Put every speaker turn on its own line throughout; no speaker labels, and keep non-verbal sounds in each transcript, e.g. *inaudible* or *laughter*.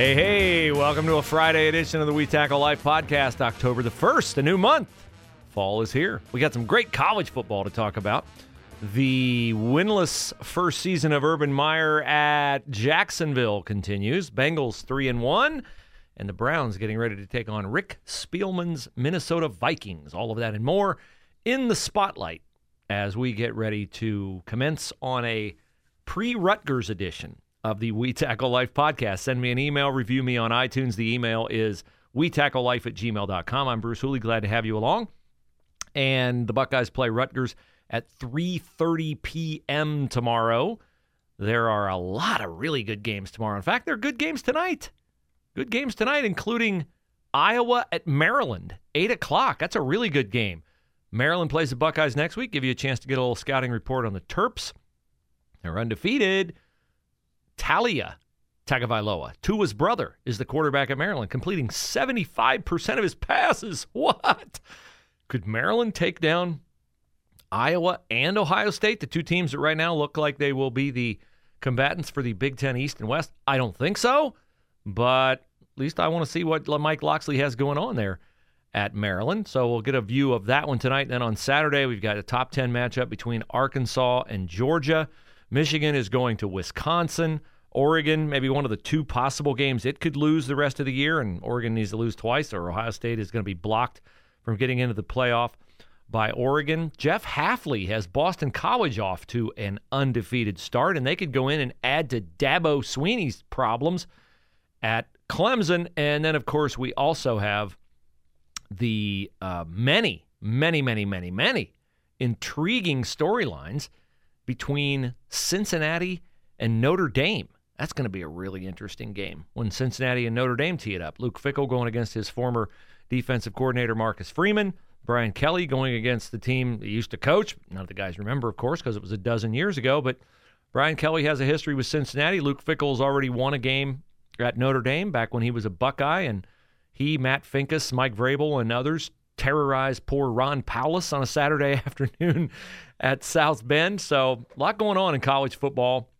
Hey, hey, welcome to a Friday edition of the We Tackle Life podcast, October the 1st, a new month. Fall is here. We got some great college football to talk about. The winless first season of Urban Meyer at Jacksonville continues. Bengals 3 and 1 and the Browns getting ready to take on Rick Spielman's Minnesota Vikings. All of that and more in the spotlight as we get ready to commence on a pre-Rutgers edition of the We Tackle Life podcast. Send me an email, review me on iTunes. The email is we tackle life at gmail.com. I'm Bruce Hooley. Glad to have you along. And the Buckeyes play Rutgers at 3:30 p.m. tomorrow. There are a lot of really good games tomorrow. In fact, there are good games tonight. Good games tonight, including Iowa at Maryland, eight o'clock. That's a really good game. Maryland plays the Buckeyes next week. Give you a chance to get a little scouting report on the Terps. They're undefeated. Taulia Tagovailoa, Tua's brother, is the quarterback at Maryland, completing 75% of his passes. *laughs* What? Could Maryland take down Iowa and Ohio State, the two teams that right now look like they will be the combatants for the Big Ten East and West? I don't think so, but at least I want to see what Mike Locksley has going on there at Maryland. So we'll get a view of that one tonight. Then on Saturday, we've got a top 10 matchup between Arkansas and Georgia. Michigan is going to Wisconsin. Oregon, maybe one of the two possible games it could lose the rest of the year, and Oregon needs to lose twice, or Ohio State is going to be blocked from getting into the playoff by Oregon. Jeff Hafley has Boston College off to an undefeated start, and they could go in and add to Dabo Swinney's problems at Clemson. And then, of course, we also have the uh, many, many, many, many, many intriguing storylines between Cincinnati and Notre Dame. That's going to be a really interesting game when Cincinnati and Notre Dame tee it up. Luke Fickell going against his former defensive coordinator Marcus Freeman. Brian Kelly going against the team he used to coach. None of the guys remember, of course, because it was a dozen years ago. But Brian Kelly has a history with Cincinnati. Luke Fickell's already won a game at Notre Dame back when he was a Buckeye, and he, Matt Finkes, Mike Vrabel, and others terrorized poor Ron Powlus on a Saturday *laughs* afternoon at South Bend. So a lot going on in college football.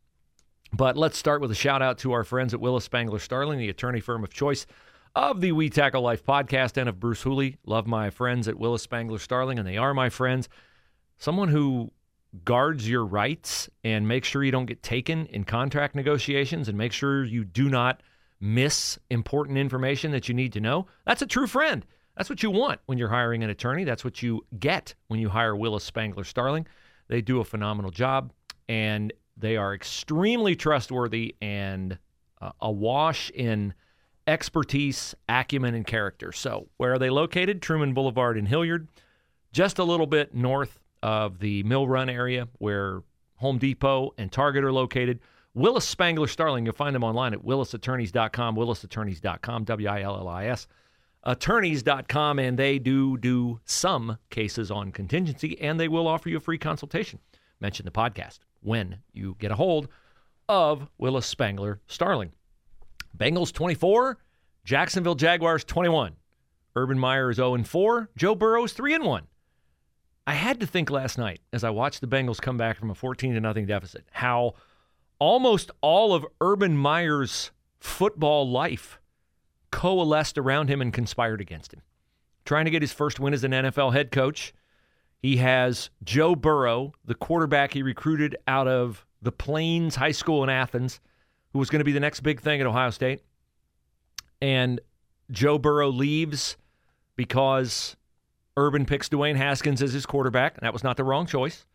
But let's start with a shout out to our friends at Willis Spangler Starling, the attorney firm of choice of the We Tackle Life podcast and of Bruce Hooley. Love my friends at Willis Spangler Starling, and they are my friends. Someone who guards your rights and makes sure you don't get taken in contract negotiations and make sure you do not miss important information that you need to know. That's a true friend. That's what you want when you're hiring an attorney. That's what you get when you hire Willis Spangler Starling. They do a phenomenal job and they are extremely trustworthy and uh, awash in expertise, acumen, and character. So, where are they located? Truman Boulevard in Hilliard, just a little bit north of the Mill Run area where Home Depot and Target are located. Willis Spangler Starling, you'll find them online at willisattorneys.com, willisattorneys.com, W I L L I S, attorneys.com, and they do do some cases on contingency, and they will offer you a free consultation. Mention the podcast when you get a hold of Willis Spangler Starling. Bengals 24, Jacksonville Jaguars 21. Urban Meyer is 0 4. Joe Burrow is 3 1. I had to think last night as I watched the Bengals come back from a 14 to nothing deficit how almost all of Urban Meyer's football life coalesced around him and conspired against him. Trying to get his first win as an NFL head coach, he has Joe Burrow, the quarterback he recruited out of the Plains High School in Athens, who was going to be the next big thing at Ohio State. And Joe Burrow leaves because Urban picks Dwayne Haskins as his quarterback. And that was not the wrong choice.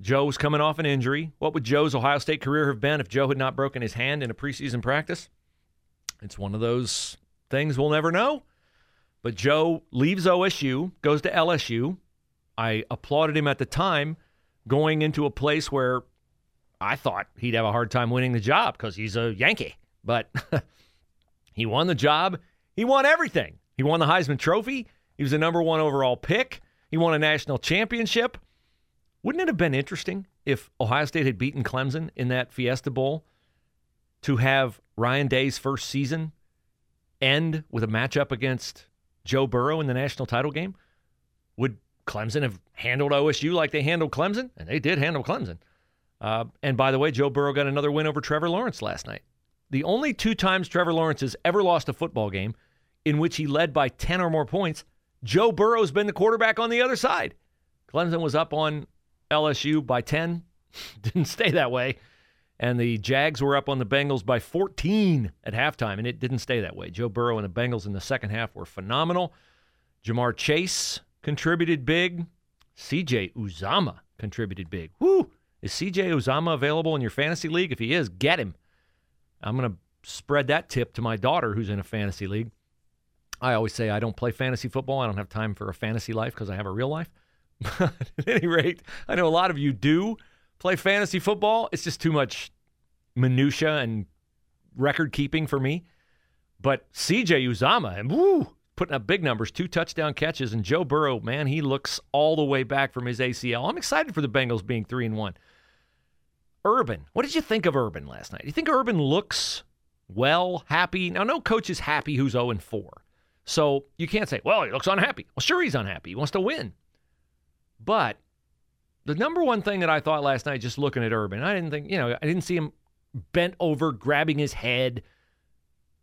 Joe was coming off an injury. What would Joe's Ohio State career have been if Joe had not broken his hand in a preseason practice? It's one of those things we'll never know. But Joe leaves OSU, goes to LSU. I applauded him at the time going into a place where I thought he'd have a hard time winning the job because he's a Yankee. But *laughs* he won the job. He won everything. He won the Heisman Trophy. He was the number one overall pick. He won a national championship. Wouldn't it have been interesting if Ohio State had beaten Clemson in that Fiesta Bowl to have Ryan Day's first season end with a matchup against Joe Burrow in the national title game? Would Clemson have handled OSU like they handled Clemson? And they did handle Clemson. Uh, and by the way, Joe Burrow got another win over Trevor Lawrence last night. the only two times Trevor Lawrence has ever lost a football game in which he led by 10 or more points, Joe Burrow's been the quarterback on the other side. Clemson was up on LSU by 10, *laughs* didn't stay that way. And the Jags were up on the Bengals by 14 at halftime, and it didn't stay that way. Joe Burrow and the Bengals in the second half were phenomenal. Ja'Marr Chase contributed big. CJ Uzomah contributed big. Whoo! Is CJ Uzomah available in your fantasy league? If he is, get him. I'm going to spread that tip to my daughter who's in a fantasy league. I always say I don't play fantasy football. I don't have time for a fantasy life because I have a real life. *laughs* But at any rate, I know a lot of you do play fantasy football. It's just too much minutia and record keeping for me. But CJ Uzomah, and woo, putting up big numbers, two touchdown catches, and Joe Burrow, man, he looks all the way back from his ACL. I'm excited for the Bengals being three and one. Urban, what did you think of Urban last night? Do you think Urban looks well, happy? Now, no coach is happy who's 0 and 4. So you can't say, well, he looks unhappy. Well, sure, he's unhappy. He wants to win. But the number one thing that I thought last night, just looking at Urban, I didn't think, you know, I didn't see him bent over, grabbing his head.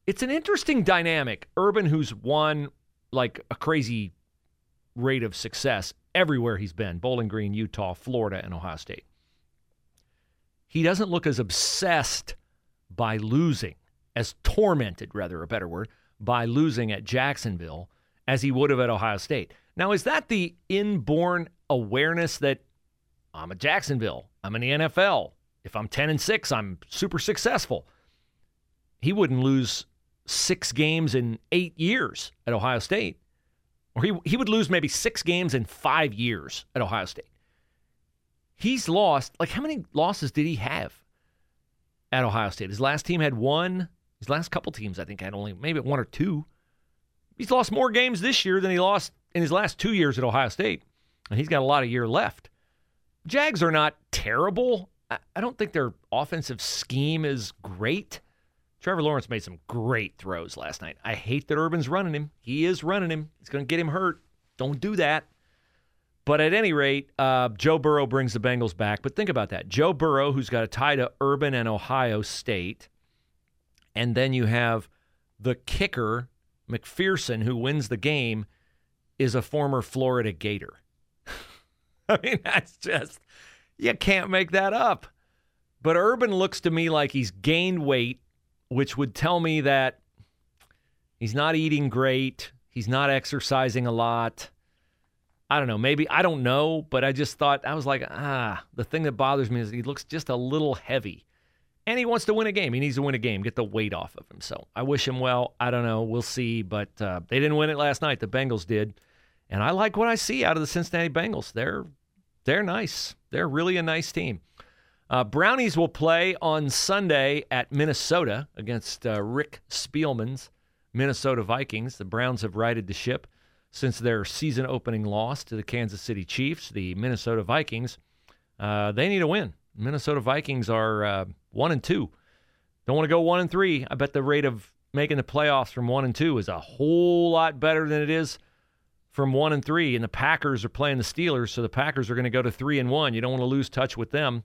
It's an interesting dynamic. Urban, who's won like a crazy rate of success everywhere he's been Bowling Green, Utah, Florida, and Ohio State. He doesn't look as obsessed by losing, as tormented, rather, a better word, by losing at Jacksonville as he would have at Ohio State. Now, is that the inborn awareness that I'm at Jacksonville, I'm in the NFL, if I'm 10 and 6, I'm super successful? He wouldn't lose six games in eight years at Ohio State. Or he, he would lose maybe six games in five years at Ohio State. He's lost, like, how many losses did he have at Ohio State? His last team had one. His last couple teams, I think, had only maybe one or two. He's lost more games this year than he lost in his last two years at Ohio State. And he's got a lot of year left. Jags are not terrible. I don't think their offensive scheme is great. Trevor Lawrence made some great throws last night. I hate that Urban's running him. He is running him. He's going to get him hurt. Don't do that. But at any rate, uh, Joe Burrow brings the Bengals back. But think about that. Joe Burrow, who's got a tie to Urban and Ohio State. And then you have the kicker, McPherson, who wins the game, is a former Florida Gator. *laughs* I mean, that's just, you can't make that up. But Urban looks to me like he's gained weight which would tell me that he's not eating great, he's not exercising a lot. I don't know. Maybe I don't know, but I just thought I was like, ah, the thing that bothers me is he looks just a little heavy. And he wants to win a game. He needs to win a game, get the weight off of him. So I wish him well. I don't know. We'll see. But uh, they didn't win it last night. The Bengals did. And I like what I see out of the Cincinnati Bengals. They're they're nice. They're really a nice team. Uh, Brownies will play on Sunday at Minnesota against uh, Rick Spielman's Minnesota Vikings. The Browns have righted the ship since their season opening loss to the Kansas City Chiefs. The Minnesota Vikings, uh, they need a win. Minnesota Vikings are uh, one and two. Don't want to go one and three. I bet the rate of making the playoffs from one and two is a whole lot better than it is from one and three. And the Packers are playing the Steelers, so the Packers are going to go to three and one. You don't want to lose touch with them.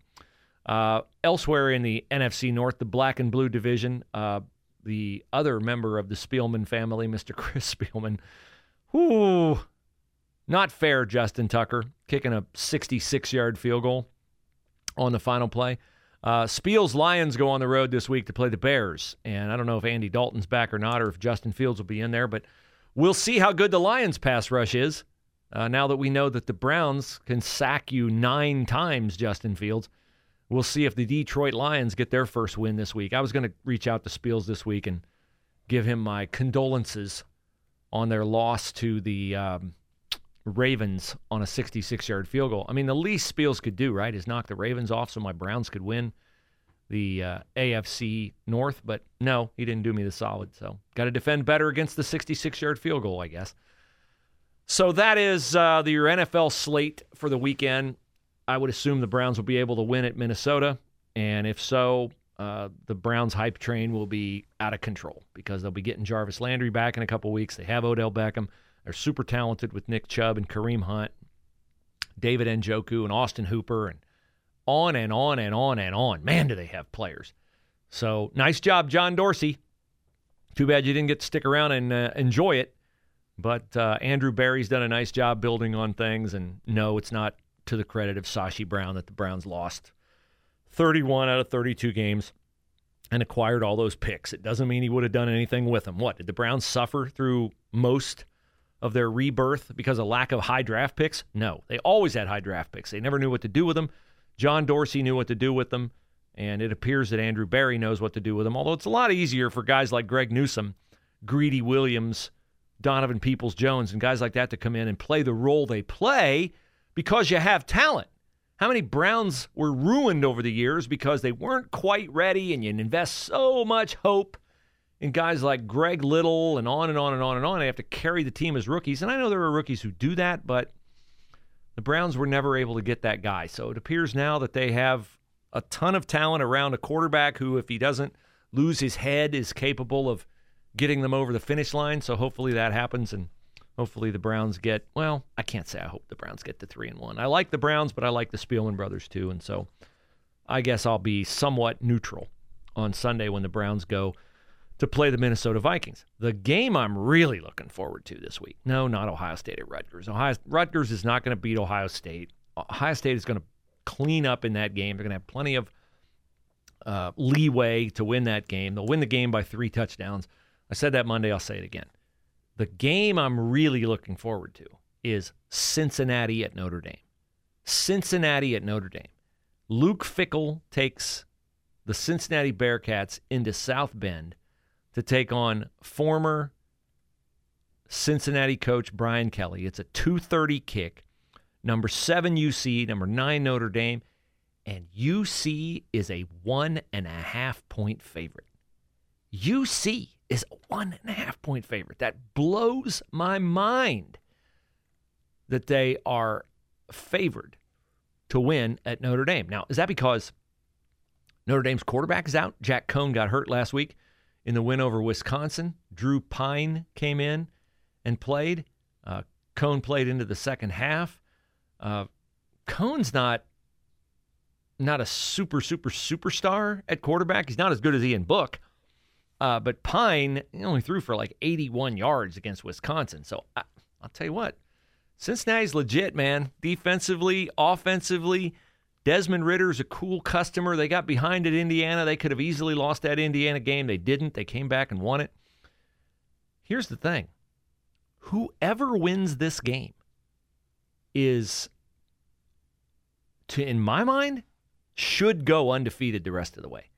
Uh, elsewhere in the NFC North, the black and blue division, uh, the other member of the Spielman family, Mr. *laughs* Chris Spielman, whoo, not fair, Justin Tucker, kicking a 66 yard field goal on the final play. Uh, Spiel's Lions go on the road this week to play the Bears. And I don't know if Andy Dalton's back or not, or if Justin Fields will be in there, but we'll see how good the Lions' pass rush is uh, now that we know that the Browns can sack you nine times, Justin Fields. We'll see if the Detroit Lions get their first win this week. I was going to reach out to Spiels this week and give him my condolences on their loss to the um, Ravens on a 66 yard field goal. I mean, the least Spiels could do, right, is knock the Ravens off so my Browns could win the uh, AFC North. But no, he didn't do me the solid. So got to defend better against the 66 yard field goal, I guess. So that is uh, the, your NFL slate for the weekend. I would assume the Browns will be able to win at Minnesota. And if so, uh, the Browns hype train will be out of control because they'll be getting Jarvis Landry back in a couple weeks. They have Odell Beckham. They're super talented with Nick Chubb and Kareem Hunt, David Njoku and Austin Hooper, and on and on and on and on. Man, do they have players. So nice job, John Dorsey. Too bad you didn't get to stick around and uh, enjoy it. But uh, Andrew Berry's done a nice job building on things. And no, it's not to the credit of Sashi Brown that the Browns lost 31 out of 32 games and acquired all those picks. It doesn't mean he would have done anything with them. What? Did the Browns suffer through most of their rebirth because of lack of high draft picks? No. They always had high draft picks. They never knew what to do with them. John Dorsey knew what to do with them. And it appears that Andrew Berry knows what to do with them, although it's a lot easier for guys like Greg Newsome, Greedy Williams, Donovan Peoples Jones, and guys like that to come in and play the role they play because you have talent. How many Browns were ruined over the years because they weren't quite ready and you invest so much hope in guys like Greg Little and on and on and on and on. They have to carry the team as rookies. And I know there are rookies who do that, but the Browns were never able to get that guy. So it appears now that they have a ton of talent around a quarterback who, if he doesn't lose his head, is capable of getting them over the finish line. So hopefully that happens, and hopefully the Browns get. Well, I can't say I hope the Browns get to three and one. I like the Browns, but I like the Spielman brothers too, and so I guess I'll be somewhat neutral on Sunday when the Browns go to play the Minnesota Vikings. The game I'm really looking forward to this week. No, not Ohio State at Rutgers. Ohio Rutgers is not going to beat Ohio State. Ohio State is going to clean up in that game. They're going to have plenty of uh, leeway to win that game. They'll win the game by three touchdowns. I said that Monday. I'll say it again. The game I'm really looking forward to is Cincinnati at Notre Dame. Cincinnati at Notre Dame. Luke Fickell takes the Cincinnati Bearcats into South Bend to take on former Cincinnati coach Brian Kelly. It's a 230 kick number seven UC, number nine Notre Dame, and UC is a one and a half point favorite. UC is a one and a half point favorite. That blows my mind that they are favored to win at Notre Dame. Now, is that because Notre Dame's quarterback is out? Jack Coan got hurt last week in the win over Wisconsin. Drew Pyne came in and played. Uh, Coan played into the second half. Uh, Coan's not not a super super superstar at quarterback. He's not as good as Ian Book. Uh, but Pine only threw for like 81 yards against Wisconsin. So I, I'll tell you what, Cincinnati's legit, man. Defensively, offensively, Desmond Ridder's a cool customer. They got behind at Indiana. They could have easily lost that Indiana game. They didn't. They came back and won it. Here's the thing whoever wins this game is to in my mind should go undefeated the rest of the way.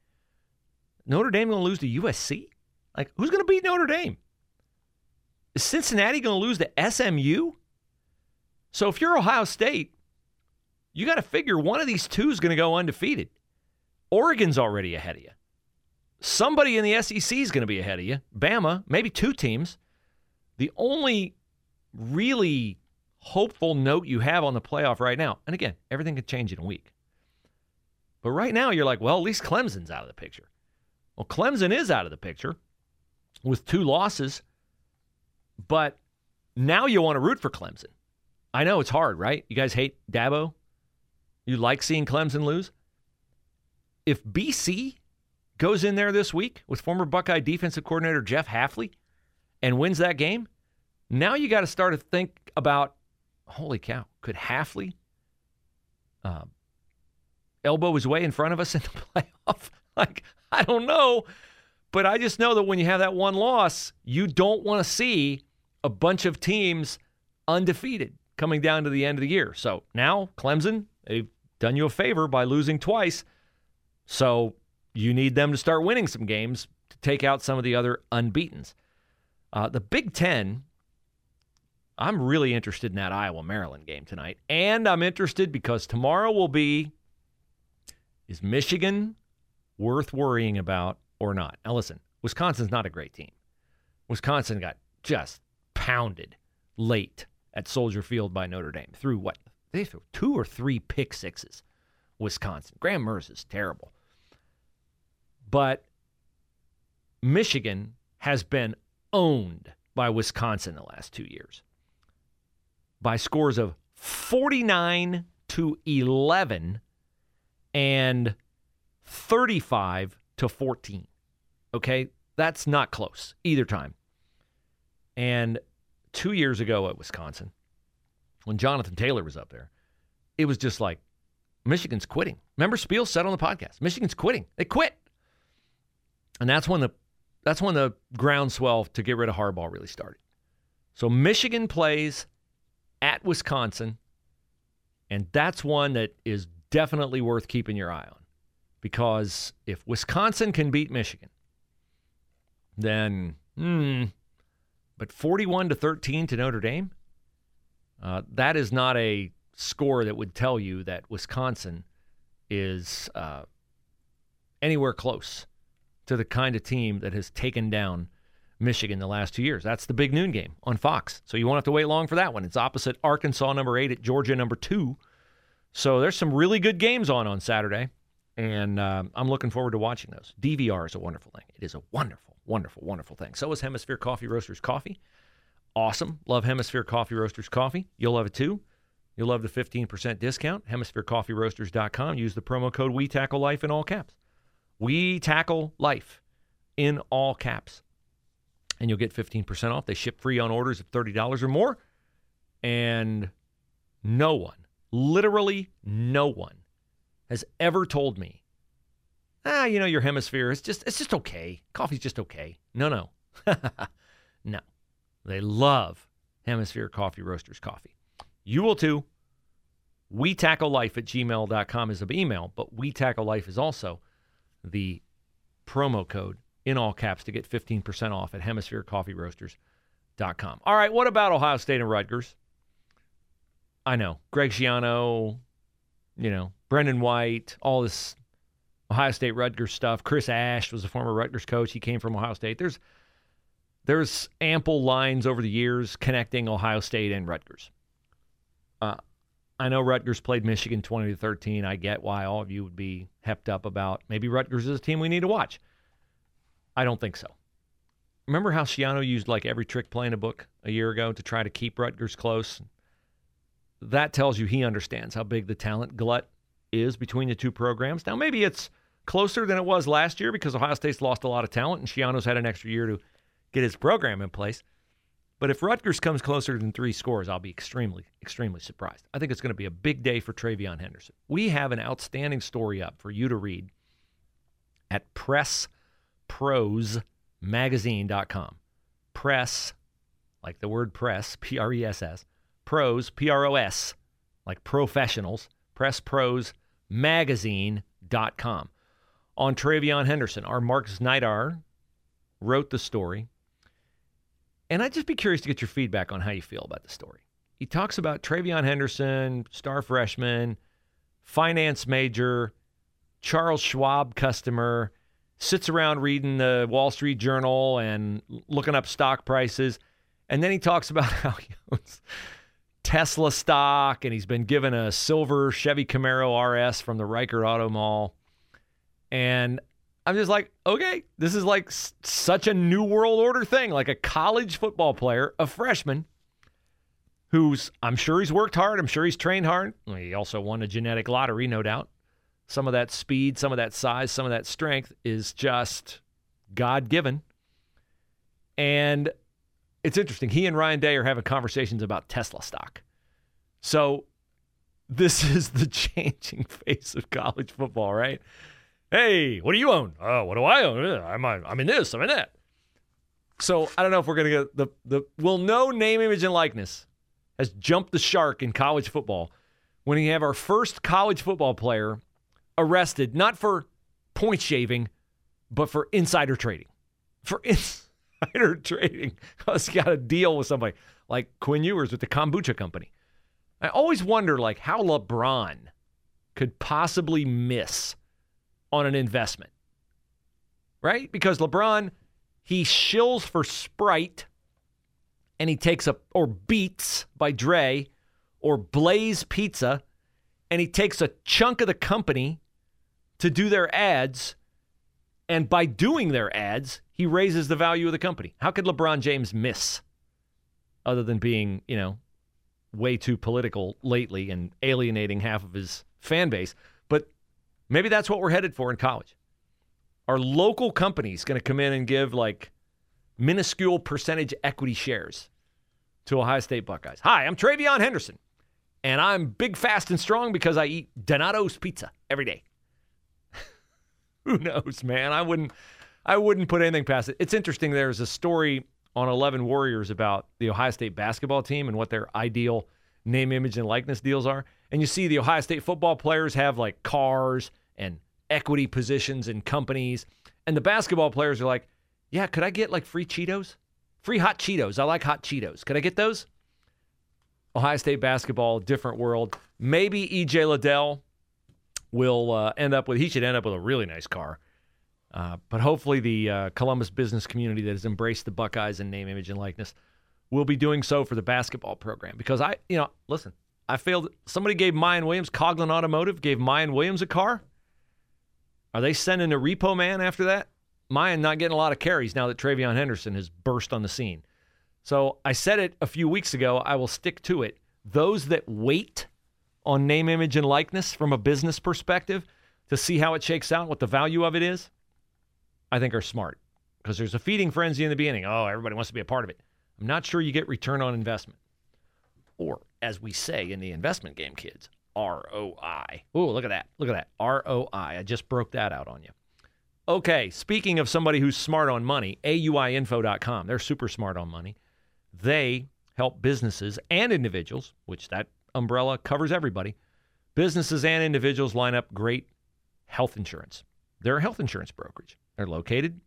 Notre Dame going to lose to USC? Like who's going to beat Notre Dame? Is Cincinnati going to lose to SMU? So if you're Ohio State, you got to figure one of these two is going to go undefeated. Oregon's already ahead of you. Somebody in the SEC is going to be ahead of you. Bama, maybe two teams. The only really hopeful note you have on the playoff right now, and again, everything could change in a week. But right now, you're like, well, at least Clemson's out of the picture. Well, Clemson is out of the picture with two losses, but now you want to root for Clemson. I know it's hard, right? You guys hate Dabo. You like seeing Clemson lose. If BC goes in there this week with former Buckeye defensive coordinator Jeff Hafley and wins that game, now you got to start to think about holy cow, could Hafley uh, elbow his way in front of us *laughs* in the playoff? *laughs* like, I don't know. But I just know that when you have that one loss, you don't want to see a bunch of teams undefeated coming down to the end of the year. So now, Clemson, they've done you a favor by losing twice. So you need them to start winning some games to take out some of the other unbeatens. Uh, the Big Ten I'm really interested in that Iowa Maryland game tonight. And I'm interested because tomorrow will be is Michigan worth worrying about or not? Now, listen, Wisconsin's not a great team. Wisconsin got just pounded late at Soldier Field by Notre Dame through what? They threw two or three pick sixes. Wisconsin. Graham Mertz is terrible. But Michigan has been owned by Wisconsin the last two years by scores of 49 to 11 and 35 to 14. Okay? That's not close either time. And two years ago at Wisconsin, when Jonathan Taylor was up there, it was just like Michigan's quitting. Remember, Spiel said on the podcast, Michigan's quitting. They quit, and that's when the that's when the groundswell to get rid of Harbaugh really started. So Michigan plays at Wisconsin, and that's one that is definitely worth keeping your eye on because if Wisconsin can beat Michigan, then hmm, but 41 to 13 to Notre Dame, uh, that is not a score that would tell you that Wisconsin is uh, anywhere close to the kind of team that has taken down Michigan the last two years. That's the big noon game on Fox. So you won't have to wait long for that one. It's opposite Arkansas number eight at Georgia number two. So there's some really good games on on Saturday, and uh, I'm looking forward to watching those. DVR is a wonderful thing. It is a wonderful, wonderful, wonderful thing. So is Hemisphere Coffee Roasters Coffee. Awesome. Love Hemisphere Coffee Roasters Coffee. You'll love it too. You'll love the 15% discount. HemisphereCoffeeRoasters.com. Use the promo code We Tackle Life in all caps. We Tackle Life in all caps. And you'll get 15% off. They ship free on orders of $30 or more. And no one, literally no one, has ever told me, ah, you know, your hemisphere is just, it's just okay. Coffee's just okay. No, no. *laughs* no. They love Hemisphere Coffee Roasters coffee. You will too. We tackle life at gmail.com is the email, but we tackle life is also the promo code in all caps to get 15% off at hemispherecoffeeroasters.com. All right, what about Ohio State and Rutgers? I know. Greg Schiano, you know, Brendon White, all this Ohio State Rutgers stuff. Chris Ash was a former Rutgers coach. He came from Ohio State. There's there's ample lines over the years connecting Ohio State and Rutgers. Uh, I know Rutgers played Michigan 20 to 13. I get why all of you would be hepped up about maybe Rutgers is a team we need to watch. I don't think so. Remember how Schiano used like every trick play in a book a year ago to try to keep Rutgers close? That tells you he understands how big the talent glut is between the two programs. Now, maybe it's closer than it was last year because Ohio State's lost a lot of talent and Schiano's had an extra year to get his program in place. But if Rutgers comes closer than three scores, I'll be extremely, extremely surprised. I think it's going to be a big day for TreVeyon Henderson. We have an outstanding story up for you to read at pressprosmagazine.com. Press, like the word press, P R E S S, pros, P R O S, like professionals, pressprosmagazine.com. On TreVeyon Henderson, our Mark Znidar wrote the story and I'd just be curious to get your feedback on how you feel about the story. He talks about TreVeyon Henderson, star freshman, finance major, Charles Schwab customer, sits around reading the Wall Street Journal and looking up stock prices. And then he talks *laughs* about how he owns Tesla stock and he's been given a silver Chevy Camaro RS from the Ricart Auto Mall. And I'm just like, okay, this is like s- such a new world order thing. Like a college football player, a freshman, who's, I'm sure he's worked hard. I'm sure he's trained hard. He also won a genetic lottery, no doubt. Some of that speed, some of that size, some of that strength is just God given. And it's interesting. He and Ryan Day are having conversations about Tesla stock. So this *laughs* is the changing face of college football, right? Hey, what do you own? Oh, what do I own? Uh, I'm I'm in this. I'm in that. So I don't know if we're gonna get the the will no name, image, and likeness has jumped the shark in college football when we have our first college football player arrested not for point shaving, but for insider trading. For *laughs* insider trading, because he got a deal with somebody like Quinn Ewers with the kombucha company. I always wonder like how LeBron could possibly miss on an investment, right? Because LeBron, he shills for Sprite and he takes a, or Beats by Dre or Blaze Pizza and he takes a chunk of the company to do their ads. And by doing their ads, he raises the value of the company. How could LeBron James miss other than being, you know, way too political lately and alienating half of his fan base? Maybe that's what we're headed for in college. Are local companies going to come in and give like minuscule percentage equity shares to Ohio State Buckeyes? Hi, I'm TreVeyon Henderson, and I'm big, fast, and strong because I eat Donato's pizza every day. *laughs* Who knows, man? I wouldn't. I wouldn't put anything past it. It's interesting. There's a story on 11 Warriors about the Ohio State basketball team and what their ideal name, image, and likeness deals are. And you see the Ohio State football players have like cars and equity positions in companies. And the basketball players are like, yeah, could I get like free Cheetos? Free hot Cheetos. I like hot Cheetos. Could I get those? Ohio State basketball, different world. Maybe EJ Liddell will uh, end up with, he should end up with a really nice car. Uh, but hopefully, the uh, Columbus business community that has embraced the Buckeyes in name, image, and likeness will be doing so for the basketball program. Because I, you know, listen, I failed. Somebody gave Miyan Williams, Coughlin Automotive gave Miyan Williams a car. Are they sending a repo man after that? Miyan not getting a lot of carries now that TreVeyon Henderson has burst on the scene. So I said it a few weeks ago. I will stick to it. Those that wait on name, image, and likeness from a business perspective to see how it shakes out, what the value of it is, I think are smart because there's a feeding frenzy in the beginning. Oh, everybody wants to be a part of it. I'm not sure you get return on investment. Or, as we say in the investment game, kids, ROI. Oh, look at that. Look at that. ROI. I just broke that out on you. Okay, speaking of somebody who's smart on money, AUIinfo.com. They're super smart on money. They help businesses and individuals, which that umbrella covers everybody, businesses and individuals line up great health insurance. They're a health insurance brokerage. They're located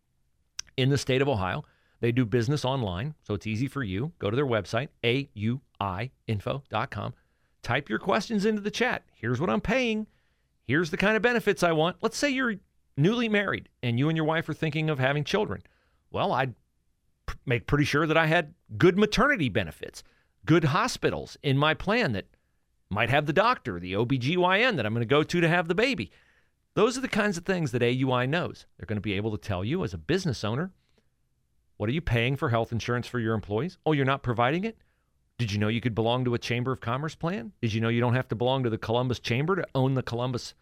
in the state of Ohio. They do business online, so it's easy for you. Go to their website, auiinfo.com. Type your questions into the chat. Here's what I'm paying. Here's the kind of benefits I want. Let's say you're newly married and you and your wife are thinking of having children. Well, I'd pr- make pretty sure that I had good maternity benefits, good hospitals in my plan that might have the doctor, the OBGYN that I'm going to go to to have the baby. Those are the kinds of things that AUI knows. They're going to be able to tell you as a business owner what are you paying for health insurance for your employees? Oh, you're not providing it? Did you know you could belong to a Chamber of Commerce plan? Did you know you don't have to belong to the Columbus Chamber to own the Columbus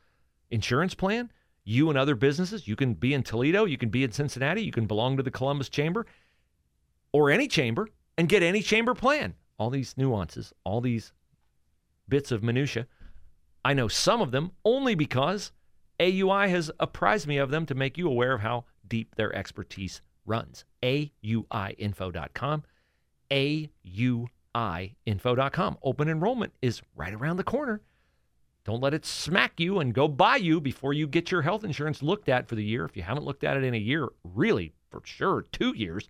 insurance plan? You and other businesses, you can be in Toledo, you can be in Cincinnati, you can belong to the Columbus Chamber or any chamber and get any chamber plan. All these nuances, all these bits of minutia. I know some of them only because AUI has apprised me of them to make you aware of how deep their expertise runs. AUIinfo.com. AUIinfo.com. Open enrollment is right around the corner. Don't let it smack you and go by you before you get your health insurance looked at for the year. If you haven't looked at it in a year, really, for sure, two years,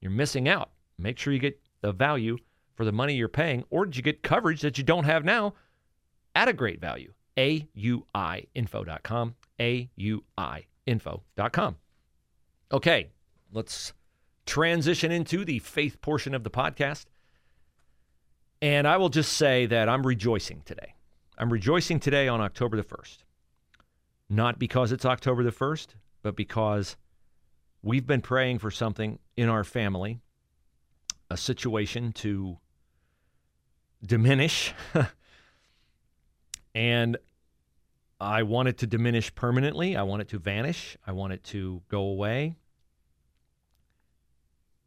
you're missing out. Make sure you get the value for the money you're paying, or did you get coverage that you don't have now at a great value? AUIinfo.com. AUIinfo.com. Okay, let's transition into the faith portion of the podcast. And I will just say that I'm rejoicing today. I'm rejoicing today on October the 1st. Not because it's October the 1st, but because we've been praying for something in our family, a situation to diminish. *laughs* and I want it to diminish permanently. I want it to vanish. I want it to go away.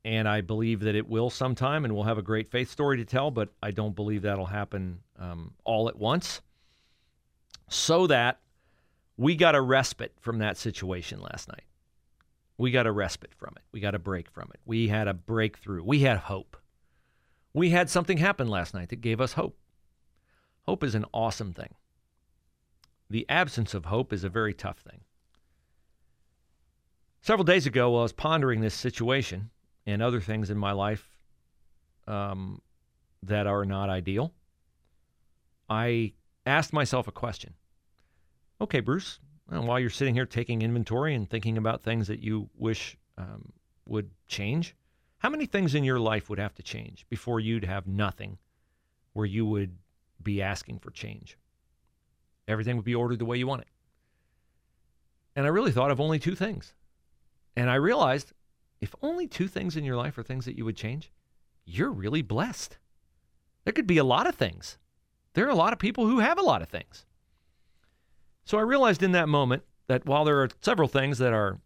And I believe that it will sometime, and we'll have a great faith story to tell, but I don't believe that'll happen um, all at once. So that we got a respite from that situation last night. We got a respite from it. We got a break from it. We had a breakthrough. We had hope. We had something happen last night that gave us hope. Hope is an awesome thing the absence of hope is a very tough thing. Several days ago, while I was pondering this situation and other things in my life um, that are not ideal, I asked myself a question. Okay, Bruce, well, while you're sitting here taking inventory and thinking about things that you wish um, would change, how many things in your life would have to change before you'd have nothing where you would be asking for change? Everything would be ordered the way you want it. And I really thought of only two things. And I realized if only two things in your life are things that you would change, you're really blessed. There could be a lot of things. There are a lot of people who have a lot of things. So I realized in that moment that while there are several things that are,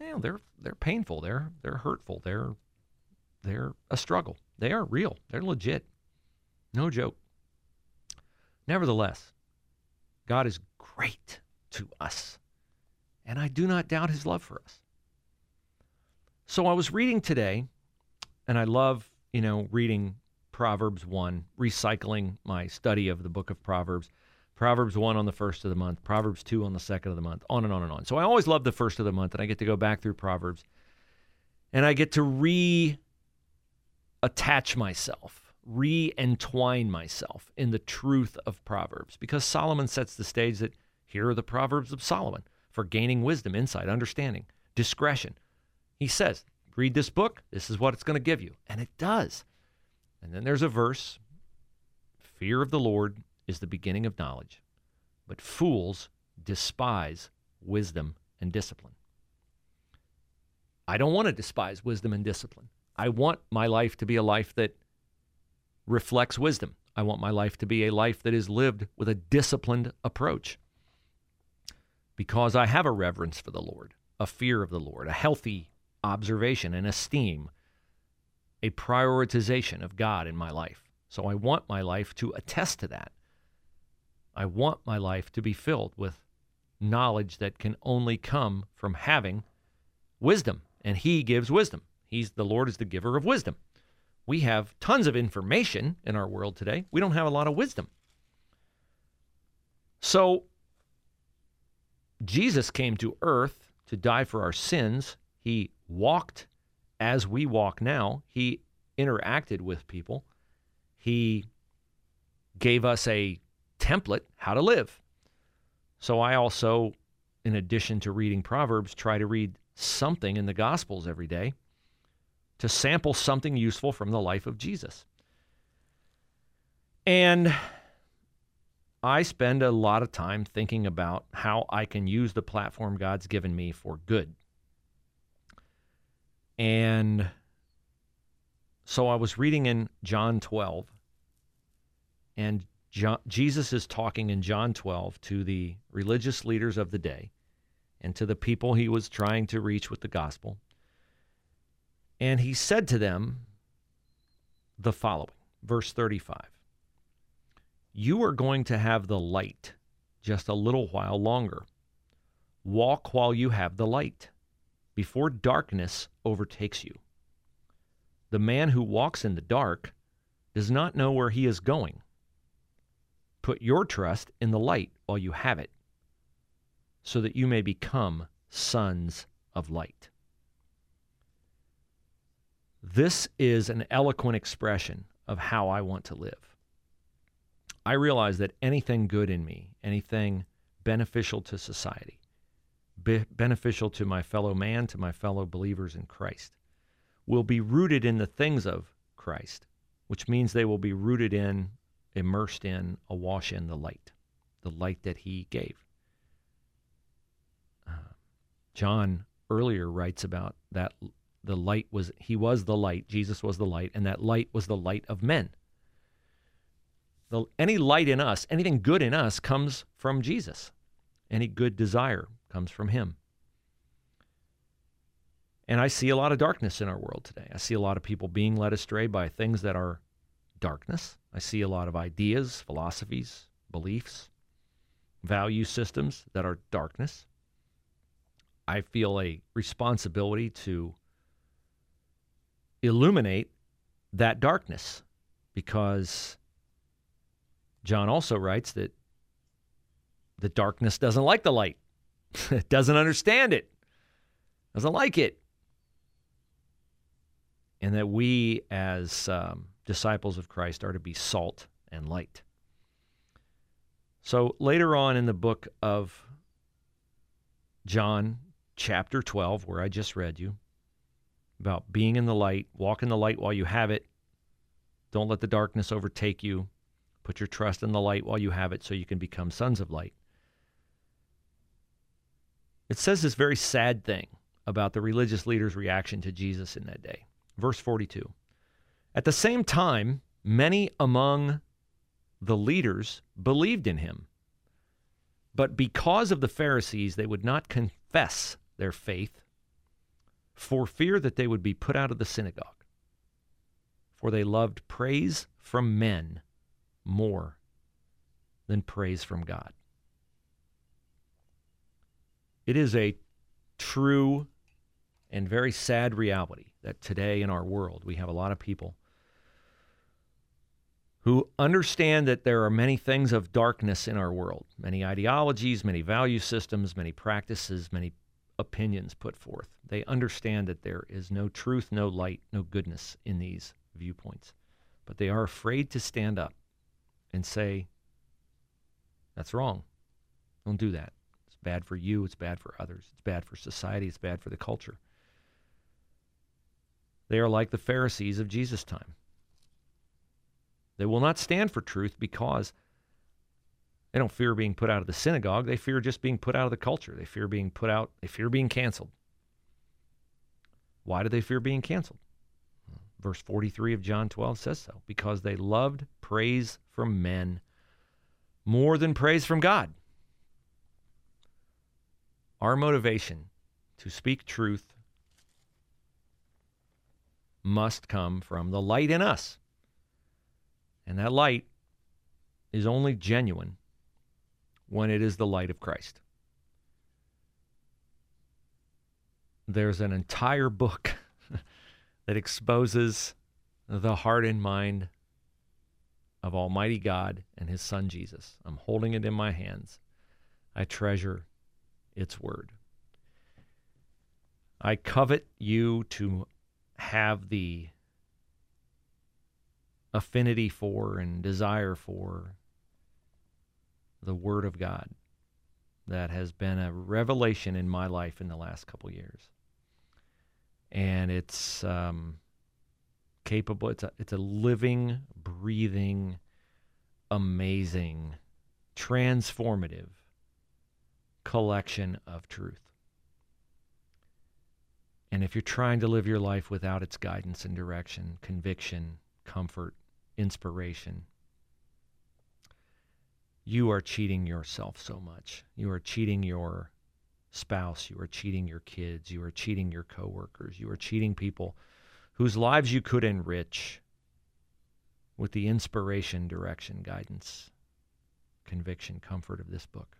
you know, they're they're painful, they're they're hurtful, they're they're a struggle. They are real. They're legit. No joke. Nevertheless, God is great to us, and I do not doubt his love for us. So I was reading today, and I love, you know, reading Proverbs 1, recycling my study of the book of Proverbs. Proverbs 1 on the first of the month, Proverbs 2 on the second of the month, on and on and on. So I always love the first of the month, and I get to go back through Proverbs and I get to re attach myself, re entwine myself in the truth of Proverbs because Solomon sets the stage that here are the Proverbs of Solomon for gaining wisdom, insight, understanding, discretion. He says, read this book, this is what it's going to give you. And it does. And then there's a verse Fear of the Lord is the beginning of knowledge, but fools despise wisdom and discipline. I don't want to despise wisdom and discipline. I want my life to be a life that reflects wisdom. I want my life to be a life that is lived with a disciplined approach because I have a reverence for the Lord, a fear of the Lord, a healthy observation and esteem a prioritization of God in my life. So I want my life to attest to that. I want my life to be filled with knowledge that can only come from having wisdom, and He gives wisdom. He's the Lord is the giver of wisdom. We have tons of information in our world today. We don't have a lot of wisdom. So Jesus came to earth to die for our sins. He walked as we walk now, he interacted with people. He gave us a template how to live. So I also, in addition to reading Proverbs, try to read something in the Gospels every day to sample something useful from the life of Jesus. And I spend a lot of time thinking about how I can use the platform God's given me for good. And so I was reading in John 12, and John, Jesus is talking in John 12 to the religious leaders of the day and to the people he was trying to reach with the gospel. And he said to them the following verse 35 You are going to have the light just a little while longer. Walk while you have the light before darkness overtakes you. The man who walks in the dark does not know where he is going. Put your trust in the light while you have it, so that you may become sons of light. This is an eloquent expression of how I want to live. I realize that anything good in me, anything beneficial to society, be beneficial to my fellow man, to my fellow believers in Christ, will be rooted in the things of Christ, which means they will be rooted in, immersed in, awash in the light, the light that He gave. Uh, John earlier writes about that the light was, He was the light, Jesus was the light, and that light was the light of men. The, any light in us, anything good in us, comes from Jesus. Any good desire comes from Him. And I see a lot of darkness in our world today. I see a lot of people being led astray by things that are darkness. I see a lot of ideas, philosophies, beliefs, value systems that are darkness. I feel a responsibility to illuminate that darkness because John also writes that the darkness doesn't like the light. *laughs* doesn't understand it, doesn't like it. And that we, as um, disciples of Christ, are to be salt and light. So later on in the book of John, chapter 12, where I just read you, about being in the light, walk in the light while you have it. Don't let the darkness overtake you. Put your trust in the light while you have it so you can become sons of light. It says this very sad thing about the religious leaders' reaction to Jesus in that day. Verse 42. At the same time, many among the leaders believed in him. But because of the Pharisees, they would not confess their faith for fear that they would be put out of the synagogue. For they loved praise from men more than praise from God. It is a true and very sad reality that today in our world we have a lot of people who understand that there are many things of darkness in our world, many ideologies, many value systems, many practices, many opinions put forth. They understand that there is no truth, no light, no goodness in these viewpoints. But they are afraid to stand up and say, that's wrong. Don't do that. Bad for you, it's bad for others, it's bad for society, it's bad for the culture. They are like the Pharisees of Jesus' time. They will not stand for truth because they don't fear being put out of the synagogue. They fear just being put out of the culture. They fear being put out. They fear being canceled. Why do they fear being canceled? Verse 43 of John 12 says so because they loved praise from men more than praise from God. Our motivation to speak truth must come from the light in us. And that light is only genuine when it is the light of Christ. There's an entire book *laughs* that exposes the heart and mind of Almighty God and His Son Jesus. I'm holding it in my hands. I treasure its word. I covet you to have the affinity for and desire for the Word of God that has been a revelation in my life in the last couple years. And it's um, capable, it's a, it's a living, breathing, amazing, transformative collection of truth. And if you're trying to live your life without its guidance and direction, conviction, comfort, inspiration, you are cheating yourself so much. You are cheating your spouse, you are cheating your kids, you are cheating your coworkers, you are cheating people whose lives you could enrich with the inspiration, direction, guidance, conviction, comfort of this book.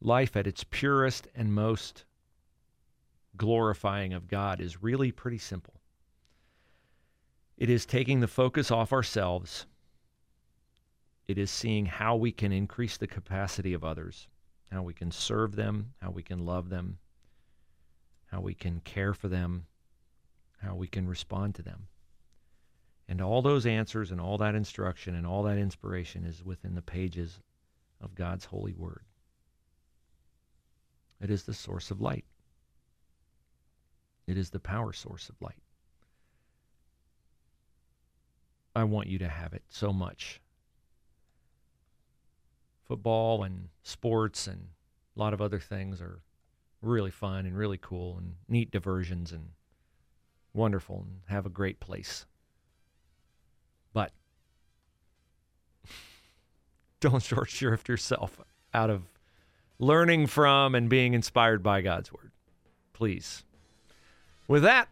Life at its purest and most glorifying of God is really pretty simple. It is taking the focus off ourselves. It is seeing how we can increase the capacity of others, how we can serve them, how we can love them, how we can care for them, how we can respond to them. And all those answers and all that instruction and all that inspiration is within the pages of God's holy word. It is the source of light. It is the power source of light. I want you to have it so much. Football and sports and a lot of other things are really fun and really cool and neat diversions and wonderful and have a great place. But *laughs* don't short shrift yourself out of learning from and being inspired by God's word. Please. With that,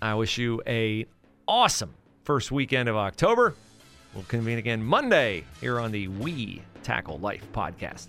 I wish you a awesome first weekend of October. We'll convene again Monday here on the We Tackle Life podcast.